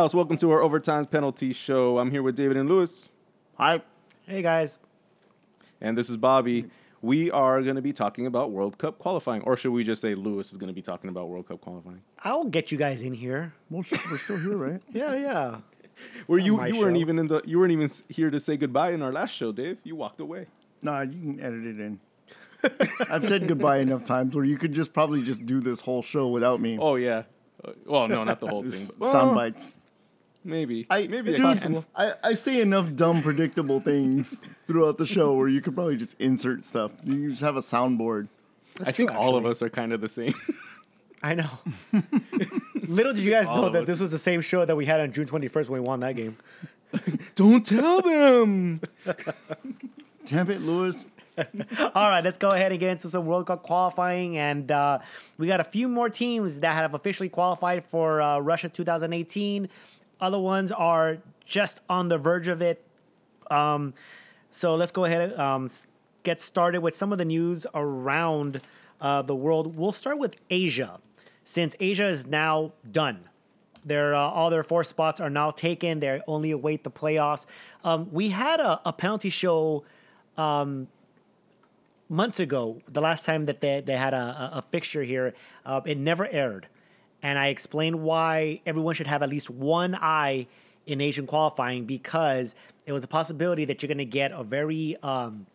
house. Welcome to our overtime penalty show. I'm here with David and Lewis, Hi. Hey guys. and this is Bobby. We are going to be talking about World Cup qualifying, or should we just say Lewis is going to be talking about World Cup qualifying? I'll get you guys in here. Well, we're still here, right? Yeah, yeah. Where not you my you weren't even in the you weren't even here to say goodbye in our last show, Dave. You walked away. Nah, you can edit it in. I've said goodbye enough times where you could just probably just do this whole show without me. Oh yeah. Uh, well, no, not the whole thing. But, well, sound bites. Maybe. I, maybe dude, I. I, I say enough dumb, predictable things throughout the show where you could probably just insert stuff. You can just have a soundboard. I think true, all of us are kind of the same. I know. Little did you guys All know that us. this was the same show that we had on June 21st when we won that game. Don't tell them. Damn it, Lewis. All right, let's go ahead and get into some World Cup qualifying. And uh, we got a few more teams that have officially qualified for uh, Russia 2018. Other ones are just on the verge of it. Um, so let's go ahead and um, get started with some of the news around uh, the world. We'll start with Asia, since Asia is now done. Their uh, all their four spots are now taken. They only await the playoffs. Um, we had a, a penalty show months ago, the last time that they, they had a, a, a fixture here, uh, it never aired. And I explained why everyone should have at least one eye in Asian qualifying because it was a possibility that you're going to get a very um,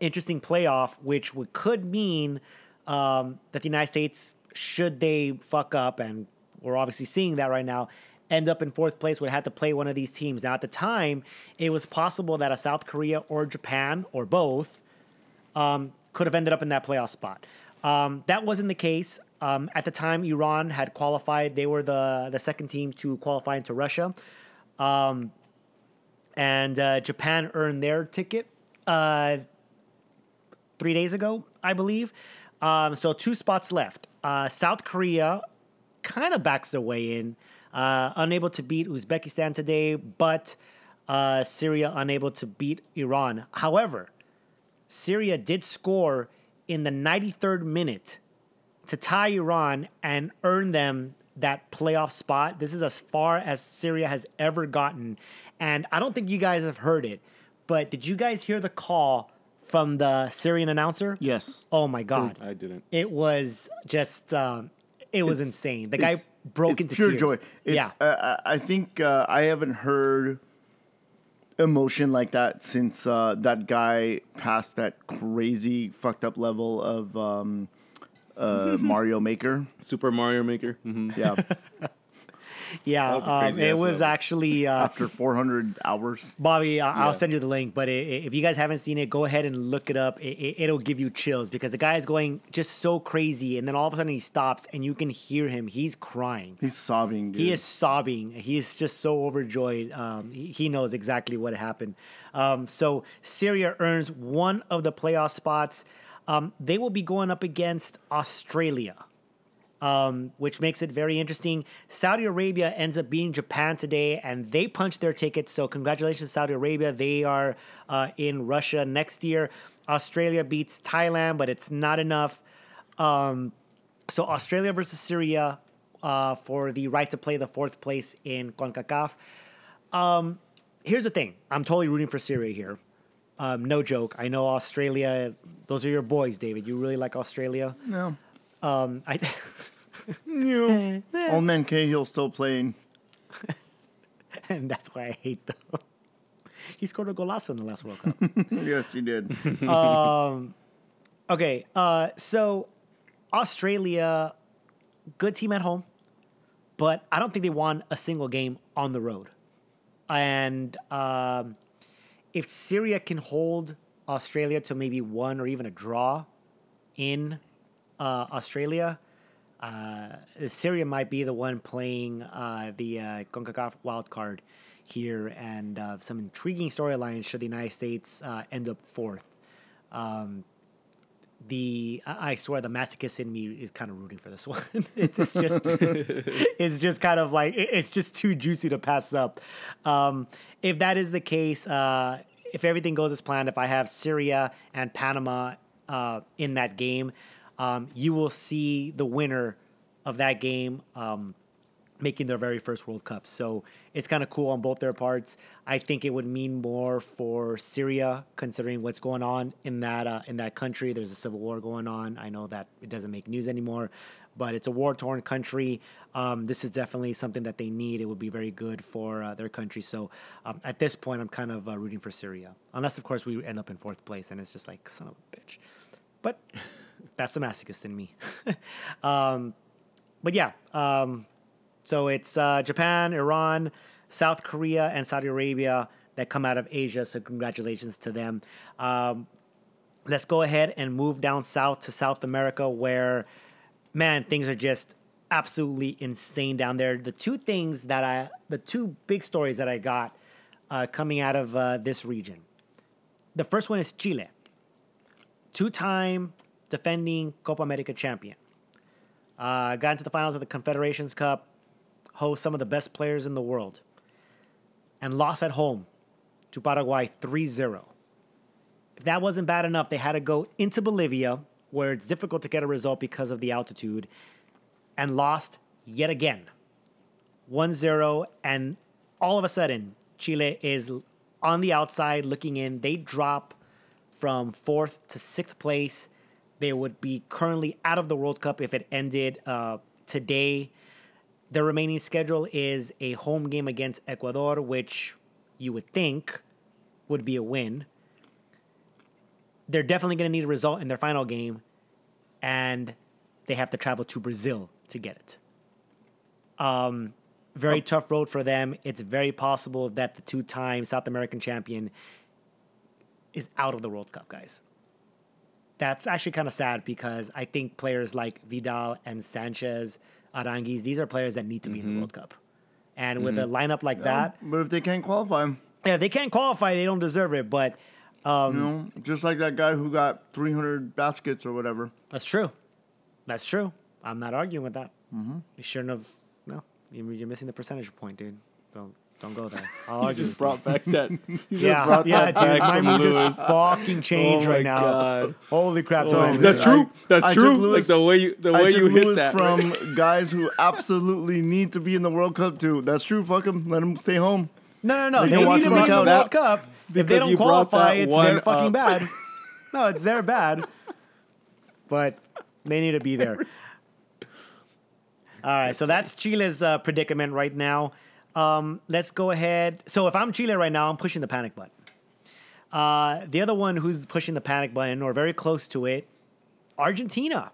interesting playoff, which would, could mean um, that the United States, should they fuck up, and we're obviously seeing that right now, end up in fourth place, would have to play one of these teams. Now, at the time, it was possible that a South Korea or Japan or both um, could have ended up in that playoff spot. Um, that wasn't the case. Um, at the time, Iran had qualified. They were the, the second team to qualify into Russia. Um, and uh, Japan earned their ticket uh, three days ago, I believe. Um, so two spots left. Uh, South Korea kind of backs their way in, uh, unable to beat Uzbekistan today, but uh, Syria unable to beat Iran. However, Syria did score in the 93rd minute to tie Iran and earn them that playoff spot. This is as far as Syria has ever gotten. And I don't think you guys have heard it, but did you guys hear the call from the Syrian announcer? Yes. Oh my God. I didn't. It was just, um, it was It's- insane. The guy broke it's into pure tears. joy. It's, yeah. uh, I I think uh, I haven't heard emotion like that since uh, that guy passed that crazy fucked up level of um, uh, Mario Maker. Super Mario Maker. hmm Yeah, Yeah. was Um, it was level. actually, uh, after 400 hours. Bobby, I- I'll Yeah. send you the link. But i- i- if you guys haven't seen it, go ahead and look it up. It, it, it'll give you chills because the guy is going just so crazy, and then all of a sudden he stops, and you can hear him. He's crying. He's sobbing. Dude. He is sobbing. He is just so overjoyed. Um, he, he knows exactly what happened. Um, so Syria earns one of the playoff spots. Um, they will be going up against Australia um, which makes it very interesting. Saudi Arabia ends up beating Japan today, and they punched their ticket. So congratulations, Saudi Arabia. They are uh, in Russia next year. Australia beats Thailand, but it's not enough. Um, so Australia versus Syria uh, for the right to play the fourth place in CONCACAF. Um, here's the thing: I'm totally rooting for Syria here. Um, no joke. I know Australia. Those are your boys, David. You really like Australia. No. Um, I. Old man Cahill still playing. and that's why I hate them. he scored a golazo in the last World Cup. yes, he did. okay, uh, so Australia, good team at home, but I don't think they won a single game on the road. And um, if Syria can hold Australia to maybe one or even a draw in uh, Australia, uh, Syria might be the one playing uh, the uh, CONCACAF wild card here, and uh, some intriguing storylines should the United States uh, end up fourth. Um, the I swear the masochist in me is kind of rooting for this one. it's, it's just it's just kind of like it's just too juicy to pass up. Um, if that is the case, uh, if everything goes as planned, if I have Syria and Panama uh, in that game, um, you will see the winner of that game um, making their very first World Cup. So it's kind of cool on both their parts. I think it would mean more for Syria, considering what's going on in that uh, in that country. There's a civil war going on. I know that it doesn't make news anymore, but it's a war torn country. Um, this is definitely something that they need. It would be very good for uh, their country. So um, at this point, I'm kind of uh, rooting for Syria, unless of course we end up in fourth place, and it's just like son of a bitch. But that's the masochist in me. um, but yeah, um, so it's uh, Japan, Iran, South Korea, and Saudi Arabia that come out of Asia. So congratulations to them. Um, let's go ahead and move down south to South America, where man things are just absolutely insane down there. The two things that I, the two big stories that I got uh, coming out of uh, this region. The first one is Chile, two-time defending Copa America champion. Uh, got into the finals of the Confederations Cup, host some of the best players in the world, and lost at home to Paraguay 3 0. If that wasn't bad enough, they had to go into Bolivia, where it's difficult to get a result because of the altitude, and lost yet again 1 0. And all of a sudden, Chile is on the outside looking in. They drop from fourth to sixth place. They would be currently out of the World Cup if it ended uh, today. The remaining schedule is a home game against Ecuador, which you would think would be a win. They're definitely going to need a result in their final game, and they have to travel to Brazil to get it. Um, very tough road for them. It's very possible that the two-time South American champion is out of the World Cup, guys. That's actually kind of sad because I think players like Vidal and Sanchez, Aranguiz, these are players that need to be in the World Cup. And with a lineup like that, But if they can't qualify, yeah, if they can't qualify. They don't deserve it. But um, you know, just like that guy who got 300 baskets or whatever. that's true. That's true. I'm not arguing with that. Mm-hmm. You shouldn't have. No, you- you're missing the percentage point, dude. Don't don't go there. Oh, I'll You argue. just brought back that. You just yeah, brought yeah, that dude. back My mood just fucking changed Oh my right now. God. Holy crap! Oh, So man. That's I- true. That's I true. took Lewis- like the way you the I way took you hit Lewis that. from right? guys who absolutely need to be in the World Cup too. That's true. Fuck them. Let them stay home. No, no, no. They They, need to on be the in the. World Cup. If they don't qualify, it's one their fucking up. bad. No, it's their bad. But they need to be there. All right, so that's Chile's uh, predicament right now. Um, let's go ahead. So if I'm Chile right now, I'm pushing the panic button. Uh, the other one who's pushing the panic button or very close to it, Argentina.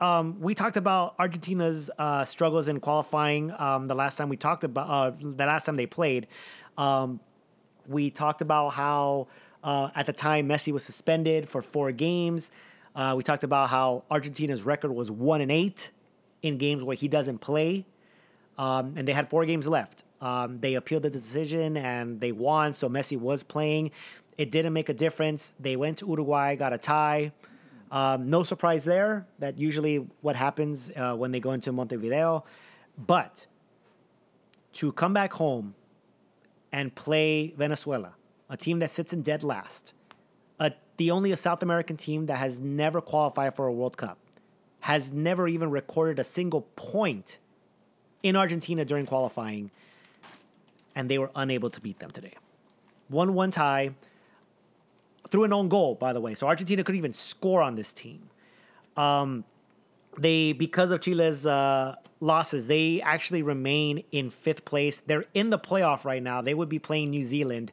Um, we talked about Argentina's uh, struggles in qualifying um, the last time we talked about uh, the last time they played. Um, we talked about how uh, at the time Messi was suspended for four games. Uh, we talked about how Argentina's record was one and eight in games where he doesn't play, um, and they had four games left. Um, they appealed the decision and they won, so Messi was playing. It didn't make a difference. They went to Uruguay, got a tie. Um, no surprise there. That usually what happens uh, when they go into Montevideo. But to come back home and play Venezuela, a team that sits in dead last, a, the only a South American team that has never qualified for a World Cup, has never even recorded a single point in Argentina during qualifying, and they were unable to beat them today. 1 1 tie through an own goal, by the way. So Argentina couldn't even score on this team. Um, they, because of Chile's uh, losses, they actually remain in fifth place. They're in the playoff right now. They would be playing New Zealand.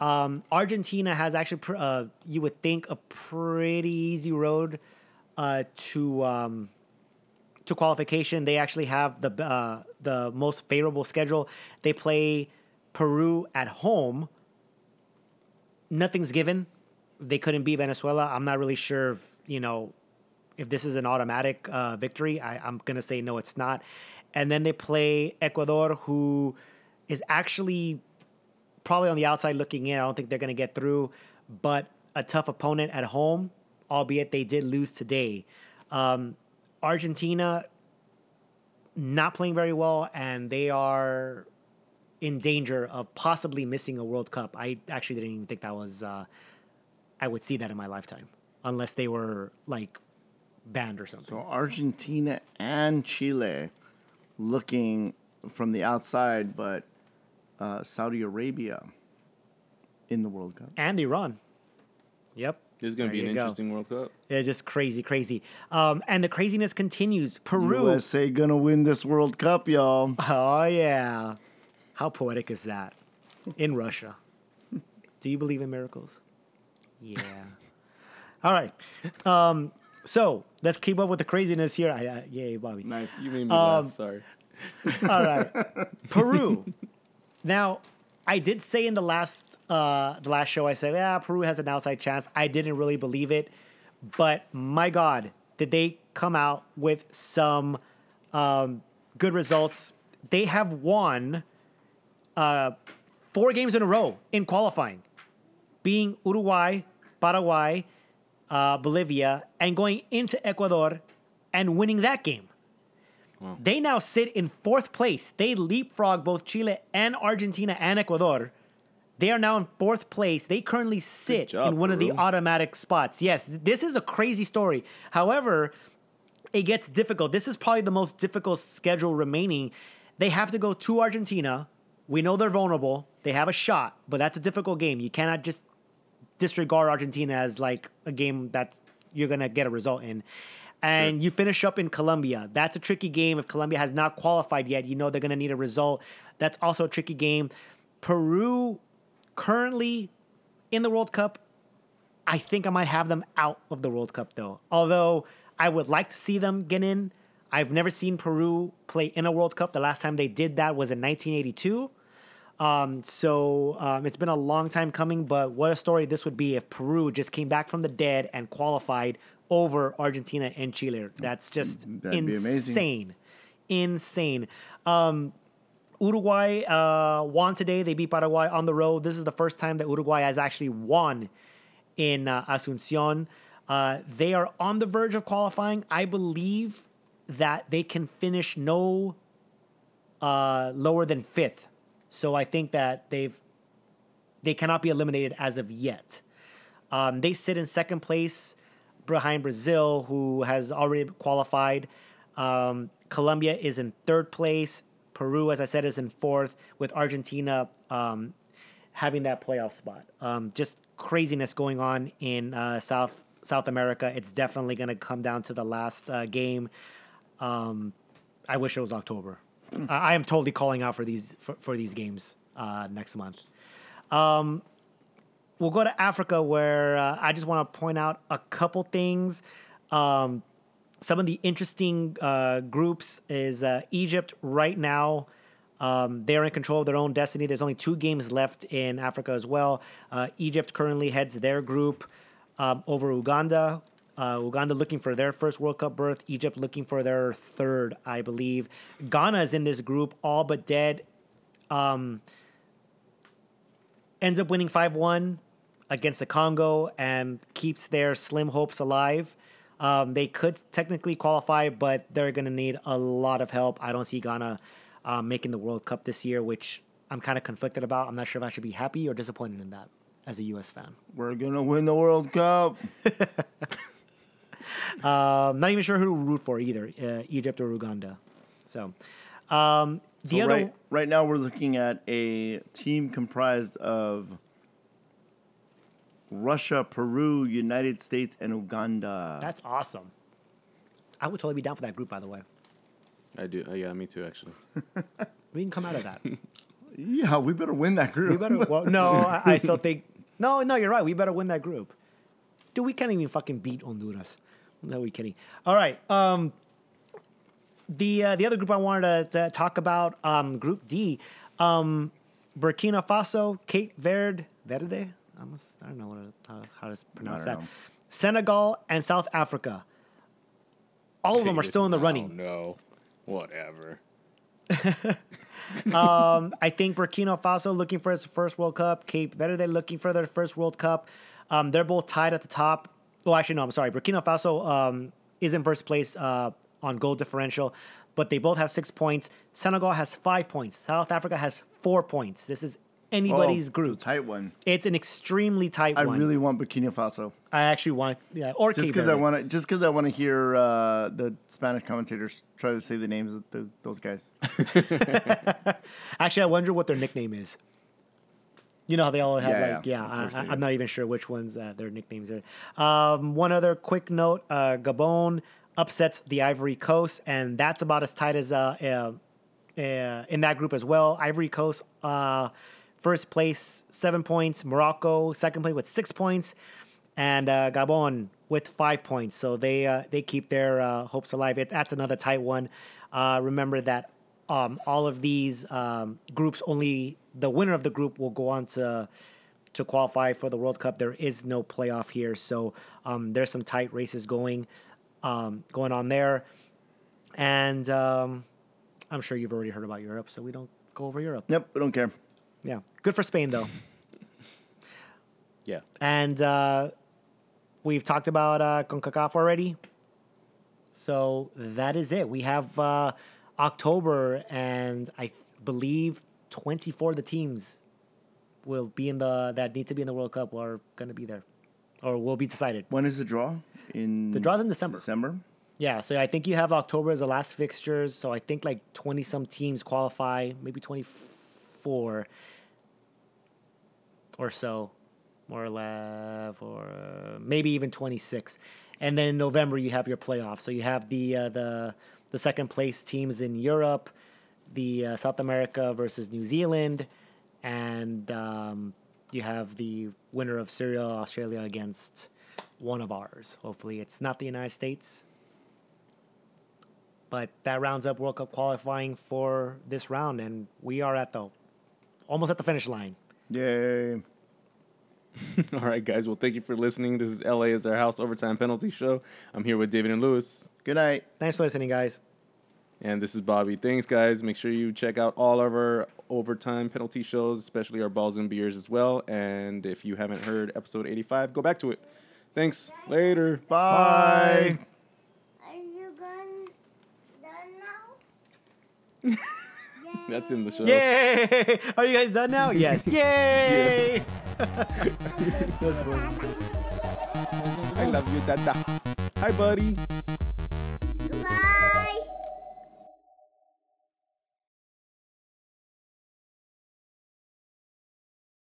Um, Argentina has actually, pr- uh, you would think, a pretty easy road uh, to um, to qualification. They actually have the uh, the most favorable schedule. They play Peru at home. Nothing's given. They couldn't beat Venezuela. I'm not really sure if you know if this is an automatic uh, victory. I, I'm gonna say no, it's not. And then they play Ecuador, who is actually probably on the outside looking in. I don't think they're gonna get through, but a tough opponent at home, albeit they did lose today. Um, Argentina not playing very well, and they are in danger of possibly missing a World Cup. I actually didn't even think that was. Uh, I would see that in my lifetime, unless they were like banned or something. So Argentina and Chile looking from the outside, but uh, Saudi Arabia in the World Cup. and Iran. Yep. This is going to be an you go. interesting World Cup. It's just crazy, crazy. Um, and the craziness continues. Peru. USA gonna win this World Cup, y'all. Oh yeah. How poetic is that? In Russia. Do you believe in miracles? Yeah. All right. Um, so let's keep up with the craziness here. I, uh, yay, Bobby. Nice. You made me Um, laugh. Sorry. All right. Peru. Now, I did say in the last uh, the last show, I said, yeah, Peru has an outside chance. I didn't really believe it, but my God, did they come out with some um, good results? They have won uh, four games in a row in qualifying, being Uruguay, Paraguay, uh, Bolivia, and going into Ecuador and winning that game. They now sit in fourth place. They leapfrog both Chile and Argentina and Ecuador. They are now in fourth place. They currently sit job, in one of the automatic spots. Yes, this is a crazy story. However, it gets difficult. This is probably the most difficult schedule remaining. They have to go to Argentina. We know they're vulnerable. They have a shot, but that's a difficult game. You cannot just disregard Argentina as like a game that you're gonna get a result in. And you finish up in Colombia. That's a tricky game. If Colombia has not qualified yet, you know they're gonna need a result. That's also a tricky game. Peru currently in the World Cup. I think I might have them out of the World Cup though. Although I would like to see them get in. I've never seen Peru play in a World Cup. The last time they did that was in 1982. Um, so um, it's been a long time coming, but what a story this would be if Peru just came back from the dead and qualified over Argentina and Chile. That's just That'd insane. Insane. Um, Uruguay uh, won today. They beat Paraguay on the road. This is the first time that Uruguay has actually won in uh, Asuncion. Uh, they are on the verge of qualifying. I believe that they can finish no uh, lower than fifth. So I think that they've they cannot be eliminated as of yet. Um, they sit in second place behind Brazil, who has already qualified. Um, Colombia is in third place. Peru, as I said, is in fourth, with Argentina um, having that playoff spot. Um, just craziness going on in uh, South South America. It's definitely going to come down to the last uh, game. Um, I wish it was October. I I am totally calling out for these for, for these games uh, next month. Um, we'll go to Africa, where uh, I just want to point out a couple things. Um, some of the interesting uh, groups is uh, Egypt right now. Um, they're in control of their own destiny. There's only two games left in Africa as well. Uh, Egypt currently heads their group um, over Uganda. Uh, Uganda looking for their first World Cup berth. Egypt looking for their third, I believe. Ghana is in this group, all but dead. Um, ends up winning 5 1 against the Congo and keeps their slim hopes alive. Um, they could technically qualify, but they're going to need a lot of help. I don't see Ghana um, making the World Cup this year, which I'm kind of conflicted about. I'm not sure if I should be happy or disappointed in that as a U.S. fan. We're gonna win the World Cup. Um, not even sure who to root for either, uh, Egypt or Uganda. So, um, the So other right, right now we're looking at a team comprised of Russia, Peru, United States, and Uganda. that's awesome. I would totally be down for that group, by the way. I do. Uh, yeah, me too, actually. We can come out of that. yeah, we better win that group. We better. Well, no, I, I still think. No, no, you're right. We better win that group. Dude, we can't even fucking beat Honduras. No, we kidding. All right. Um, the uh, the other group I wanted to, to talk about, um, Group D, um, Burkina Faso, Cape Verde, Verde. I, must, I don't know it, how, how to pronounce that. know. Senegal and South Africa. All of them are still in the running. No, whatever. Um, I think Burkina Faso looking for its first World Cup. Cape Verde looking for their first World Cup. Um, they're both tied at the top. Oh, actually, no, I'm sorry. Burkina Faso um, is in first place uh, on goal differential, but they both have six points. Senegal has five points. South Africa has four points. This is anybody's Oh, group. Tight one. It's an extremely tight I one. I really want Burkina Faso. I actually want yeah, or Just because I want to, just because I want to hear uh, the Spanish commentators try to say the names of the, those guys. Actually, I wonder what their nickname is. You know how they all have Yeah, like yeah, yeah. I, I'm not even sure which ones uh, their nicknames are. Um, one other quick note: uh, Gabon upsets the Ivory Coast, and that's about as tight as uh, uh, uh, in that group as well. Ivory Coast, uh, first place, seven points. Morocco, second place with six points, and uh, Gabon with five points. So they uh, they keep their uh, hopes alive. It, that's another tight one. Uh, remember that um, all of these um, groups only the winner of the group will go on to to qualify for the World Cup. There is no playoff here, so um, there's some tight races going um, going on there, and um, I'm sure you've already heard about Europe, so we don't go over Europe. Yep, we don't care. Yeah, good for Spain though. Yeah. And uh, we've talked about uh, CONCACAF already. So that is it. We have uh, October, and I th- believe 24 of the teams will be in the that need to be in the World Cup are going to be there, or will be decided. When is the draw? In The draw's in December. December. Yeah, so I think you have October as the last fixtures. So I think like 20 some teams qualify, maybe 24 or so, more or less, or uh, maybe even 26. And then in November you have your playoffs. So you have the uh, the the second place teams in Europe, the uh, South America versus New Zealand, and um, you have the winner of Syria Australia against one of ours. Hopefully, it's not the United States. But that rounds up World Cup qualifying for this round, and we are at the almost at the finish line. Yay. All right, guys. Well, thank you for listening. This is LA is our house overtime penalty show. I'm here with David and Lewis. Good night. Thanks for listening, guys. And this is Bobby. Thanks, guys. Make sure you check out all of our overtime penalty shows, especially our balls and beers as well. And if you haven't heard episode 85, go back to it. Thanks. Later. Bye. Are you gone done now? That's in the show. Yay! Are you guys done now? Yes. Yay! That's fun. I love you, Dada. Hi, buddy.